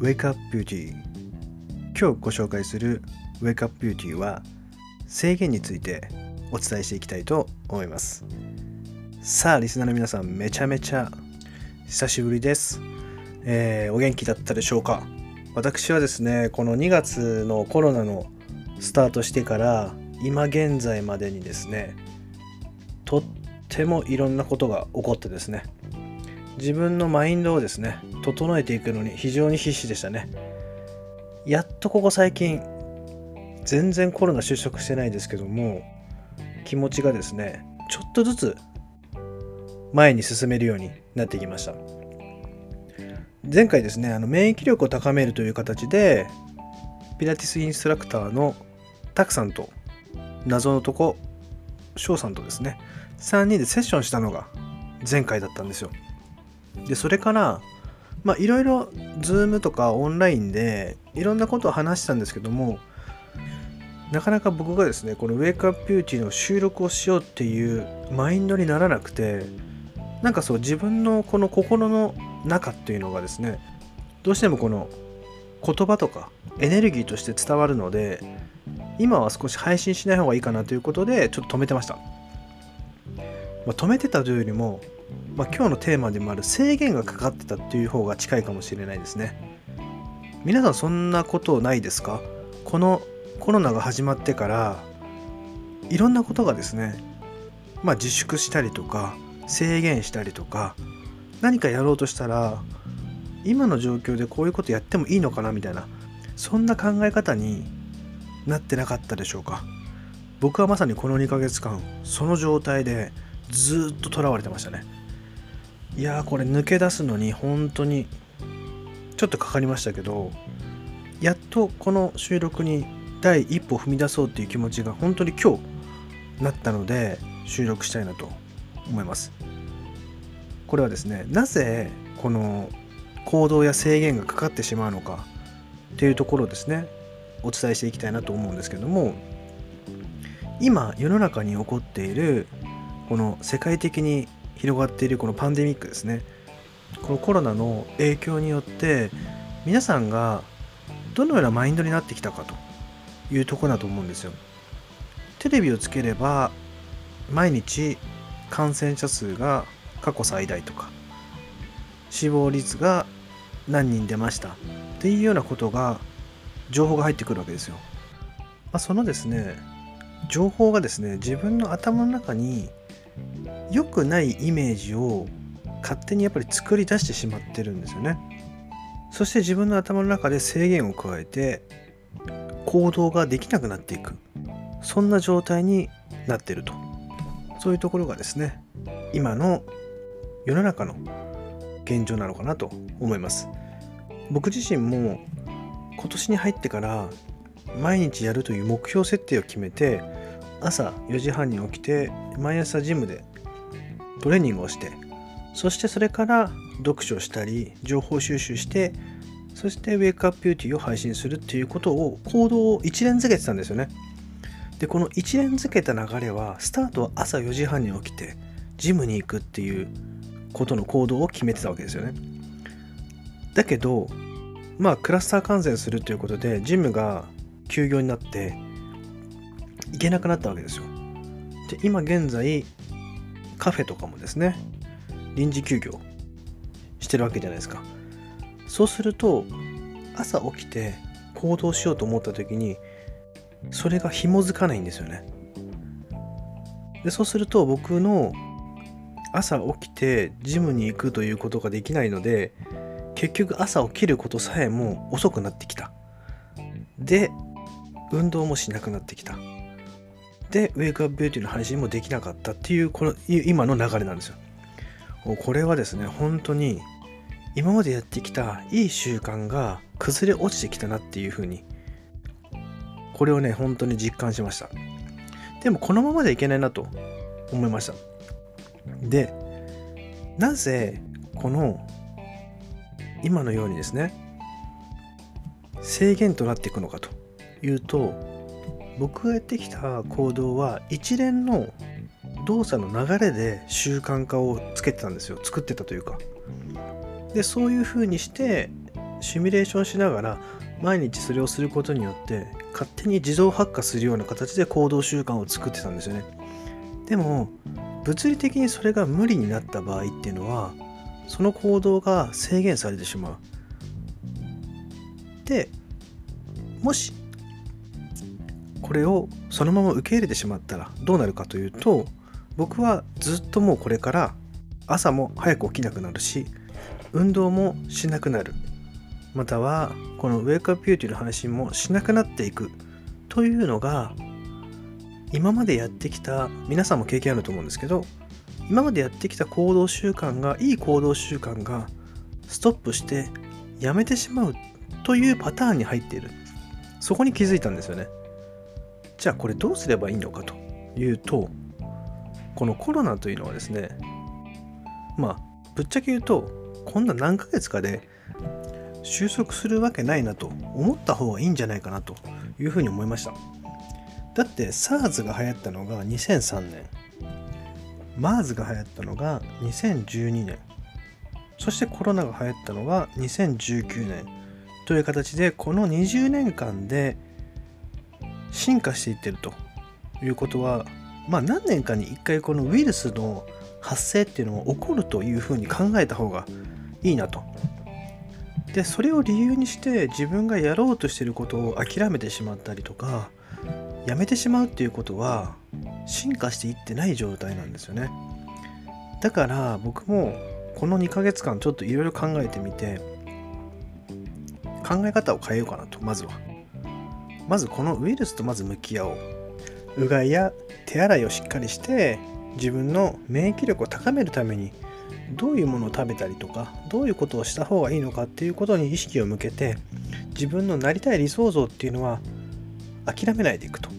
Wake Up Beauty 今日ご紹介する Wake Up Beauty は制限についてお伝えしていきたいと思います。さあリスナーの皆さんめちゃめちゃ久しぶりです、えーお元気だったでしょうか？私はですねこの2月のコロナのスタートしてから今現在までにですねとってもいろんなことが起こってですね自分のマインドをですね整えていくのに非常に必死でしたね。やっとここ最近全然コロナ就職してないですけども気持ちがですねちょっとずつ前に進めるようになってきました。前回ですねあの免疫力を高めるという形でピラティスインストラクターのタクさんと謎のとこ翔さんとですね3人でセッションしたのが前回だったんですよ。でそれからまあいろいろ Zoom とかオンラインでいろんなことを話したんですけどもなかなか僕がですねこの「Wake Up Beauty」の収録をしようっていうマインドにならなくてなんかそう自分のこの心の中っていうのがですねどうしてもこの言葉とかエネルギーとして伝わるので今は少し配信しない方がいいかなということでちょっと止めてました、まあ、止めてたというよりも、まあ、今日のテーマでもある制限がかかってたっていう方が近いかもしれないですね。皆さんそんなことないですか？このコロナが始まってからいろんなことがですねまあ自粛したりとか制限したりとか何かやろうとしたら今の状況でこういうことやってもいいのかなみたいなそんな考え方になってなかったでしょうか？僕はまさにこの2ヶ月間その状態でずっととらわれてましたね。いやこれ抜け出すのに本当にちょっとかかりましたけどやっとこの収録に第一歩踏み出そうっていう気持ちが本当に今日なったので収録したいなと思います。これはですねなぜこの行動や制限がかかってしまうのかっていうところをですねお伝えしていきたいなと思うんですけども今世の中に起こっているこの世界的に広がっているこのパンデミックですねこのコロナの影響によって皆さんがどのようなマインドになってきたかというとこだと思うんですよテレビをつければ毎日感染者数が過去最大とか死亡率が何人出ましたっていうようなことが情報が入ってくるわけですよ。まあ、そのですね情報がですね自分の頭の中に良くないイメージを勝手にやっぱり作り出してしまってるんですよね。そして自分の頭の中で制限を加えて行動ができなくなっていく。そんな状態になってると。そういうところがですね今の世の中の現状なのかなと思います。僕自身も今年に入ってから毎日やるという目標設定を決めて朝4時半に起きて毎朝ジムでトレーニングをしてそしてそれから読書したり情報収集してそしてウェイクアップビューティーを配信するっていうことを行動を一連づけてたんですよね。でこの一連づけた流れはスタートは朝4時半に起きてジムに行くっていうことの行動を決めてたわけですよね。だけどまあクラスター感染するということでジムが休業になって行けなくなったわけですよ。で今現在カフェとかもですね臨時休業してるわけじゃないですか。そうすると朝起きて行動しようと思った時にそれが紐づかないんですよね。でそうすると僕の朝起きてジムに行くということができないので結局朝起きることさえも遅くなってきた。で運動もしなくなってきた。でウェイクアップビューティーの配信もできなかったっていうこの今の流れなんですよ。これはですね本当に今までやってきたいい習慣が崩れ落ちてきたなっていうふうにこれをね本当に実感しました。でもこのままでいけないなと思いました。でなぜこの今のようにですね制限となっていくのかというと僕がやってきた行動は一連の動作の流れで習慣化をつけてたんですよ。作ってたというか。でそういうふうにしてシミュレーションしながら毎日それをすることによって勝手に自動発火するような形で行動習慣を作ってたんですよね。でも物理的にそれが無理になった場合っていうのはその行動が制限されてしまう。でもしこれをそのまま受け入れてしまったらどうなるかというと僕はずっともうこれから朝も早く起きなくなるし運動もしなくなる。またはこのウェイクアップビューティーの話もしなくなっていく。というのが今までやってきた皆さんも経験あると思うんですけど今までやってきた行動習慣がいい行動習慣がストップしてやめてしまうというパターンに入っている。そこに気づいたんですよね。じゃあこれどうすればいいのかというとこのコロナというのはですねまあぶっちゃけ言うとこんな何ヶ月かで収束するわけないなと思った方がいいんじゃないかなというふうに思いました。だって SARS が流行ったのが2003年。MERS が流行ったのが2012年。そしてコロナが流行ったのが2019年。という形でこの20年間で進化していってるということはまあ何年かに1回このウイルスの発生っていうのが起こるというふうに考えた方がいいなと。でそれを理由にして自分がやろうとしてることを諦めてしまったりとかやめてしまうっていうことは進化していってない状態なんですよね。だから僕もこの2ヶ月間ちょっといろいろ考えてみて考え方を変えようかなとまずは。まずこのウイルスとまず向き合おう。うがいや手洗いをしっかりして自分の免疫力を高めるためにどういうものを食べたりとかどういうことをした方がいいのかっていうことに意識を向けて自分のなりたい理想像っていうのは諦めないでいくと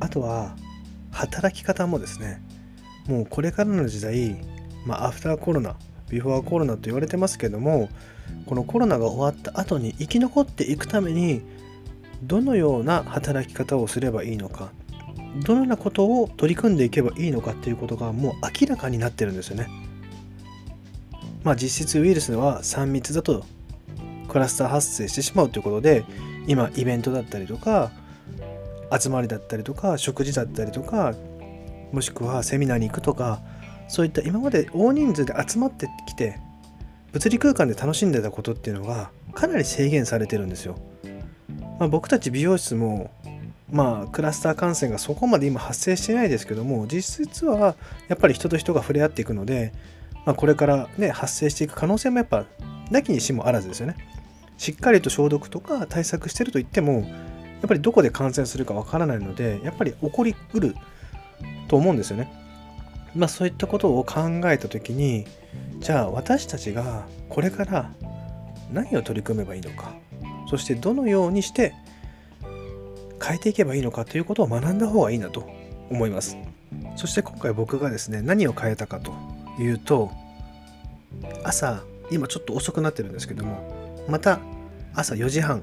あとは働き方もですねもうこれからの時代まあアフターコロナビフォーコロナと言われてますけどもこのコロナが終わった後に生き残っていくためにどのような働き方をすればいいのかどのようなことを取り組んでいけばいいのかっていうことがもう明らかになってるんですよね。まあ実質ウイルスは3密だとクラスター発生してしまうということで今イベントだったりとか集まりだったりとか食事だったりとかもしくはセミナーに行くとかそういった今まで大人数で集まってきて物理空間で楽しんでたことっていうのがかなり制限されてるんですよ。まあ、僕たち美容室もまあクラスター感染がそこまで今発生してないですけども実質はやっぱり人と人が触れ合っていくので、まあ、これからね発生していく可能性もやっぱなきにしもあらずですよね。しっかりと消毒とか対策してると言ってもやっぱりどこで感染するかわからないのでやっぱり起こりうると思うんですよね。まあそういったことを考えた時にじゃあ私たちがこれから何を取り組めばいいのかそしてどのようにして変えていけばいいのかということを学んだ方がいいなと思います。そして今回僕がですね何を変えたかというと朝今ちょっと遅くなってるんですけどもまた朝4時半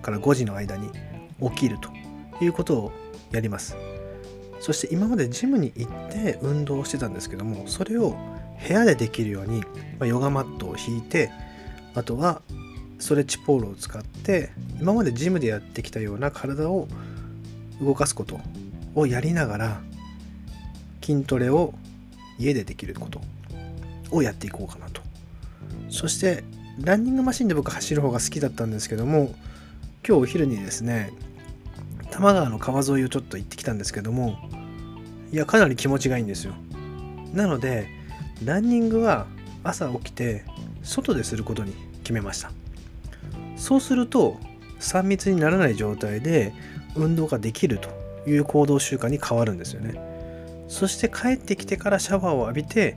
から5時の間に起きるということをやります。そして今までジムに行って運動してたんですけどもそれを部屋でできるように、まヨガマットを引いてあとはストレッチポールを使って今までジムでやってきたような体を動かすことをやりながら筋トレを家でできることをやっていこうかなと。そしてランニングマシンで僕走る方が好きだったんですけども今日お昼にですね多摩川の川沿いをちょっと行ってきたんですけどもいやかなり気持ちがいいんですよ。なのでランニングは朝起きて外ですることに決めました。そうすると3密にならない状態で運動ができるという行動習慣に変わるんですよね。そして帰ってきてからシャワーを浴びて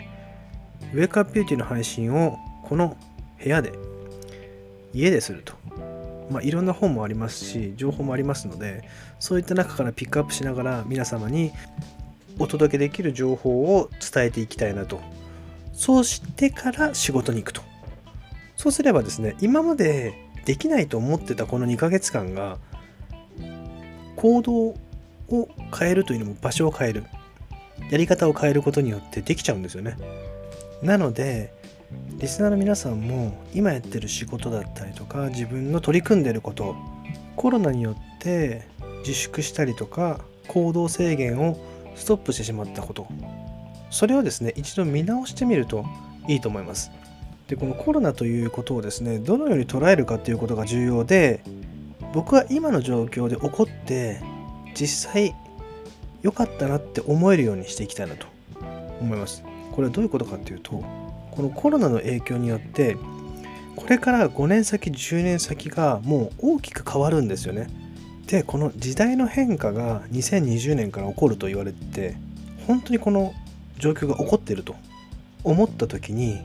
ウェイクアップビューティーの配信をこの部屋で家ですると。まあ、いろんな本もありますし情報もありますのでそういった中からピックアップしながら皆様にお届けできる情報を伝えていきたいなと。そうしてから仕事に行くと。そうすればですね今までできないと思ってたこの2ヶ月間が行動を変えるというのも場所を変える。やり方を変えることによってできちゃうんですよね。なのでリスナーの皆さんも今やってる仕事だったりとか自分の取り組んでることコロナによって自粛したりとか行動制限をストップしてしまったこと。それをですね一度見直してみるといいと思います。でこのコロナということをですねどのように捉えるかということが重要で僕は今の状況で起こって実際良かったなって思えるようにしていきたいなと思います。これはどういうことかっていうとこのコロナの影響によってこれから5年先10年先がもう大きく変わるんですよね。でこの時代の変化が2020年から起こると言われて本当にこの状況が起こっていると思った時に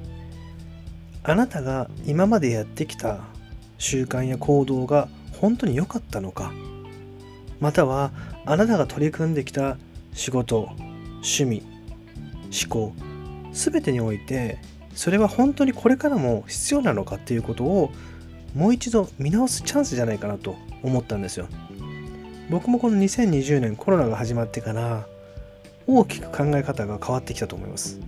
あなたが今までやってきた習慣や行動が本当に良かったのか？またはあなたが取り組んできた仕事趣味思考全てにおいてそれは本当にこれからも必要なのか？っていうことをもう一度見直すチャンスじゃないかなと思ったんですよ。僕もこの2020年コロナが始まってから大きく考え方が変わってきたと思います。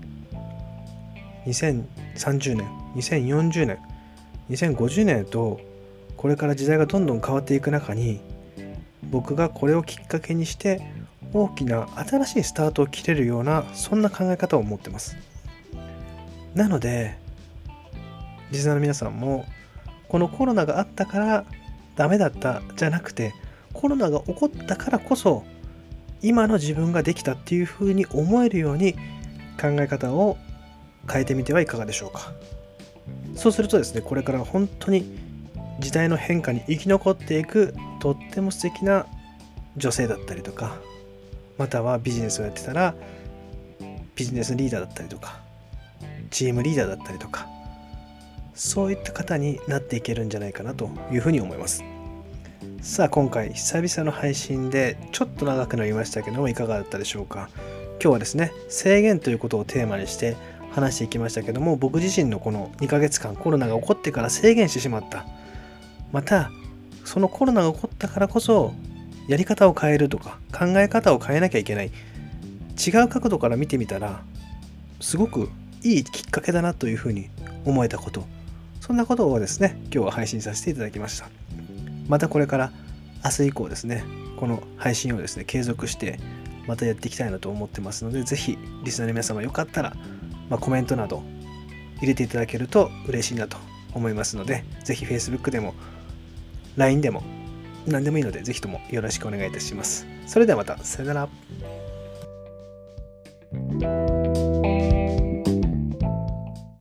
2030年2040年2050年とこれから時代がどんどん変わっていく中に僕がこれをきっかけにして大きな新しいスタートを切れるようなそんな考え方を持ってます。なのでリスナーの皆さんもこのコロナがあったからダメだったじゃなくてコロナが起こったからこそ今の自分ができたっていうふうに思えるように考え方を変えてみてはいかがでしょうか。そうするとですねこれから本当に時代の変化に生き残っていくとっても素敵な女性だったりとかまたはビジネスをやってたらビジネスリーダーだったりとかチームリーダーだったりとかそういった方になっていけるんじゃないかなというふうに思います。さあ今回久々の配信でちょっと長くなりましたけどもいかがだったでしょうか。今日はですね制限ということをテーマにして話していきましたけども僕自身のこの2ヶ月間コロナが起こってから制限してしまった。またそのコロナが起こったからこそやり方を変えるとか考え方を変えなきゃいけない違う角度から見てみたらすごくいいきっかけだなというふうに思えたこと。そんなことをですね今日は配信させていただきました。またこれから明日以降ですねこの配信をですね継続してまたやっていきたいなと思ってますので是非リスナーの皆様よかったら、まあ、コメントなど入れていただけると嬉しいなと思いますのでぜひ Facebook でも LINE でも何でもいいので、ぜひともよろしくお願いいたします。それではまた、さよなら。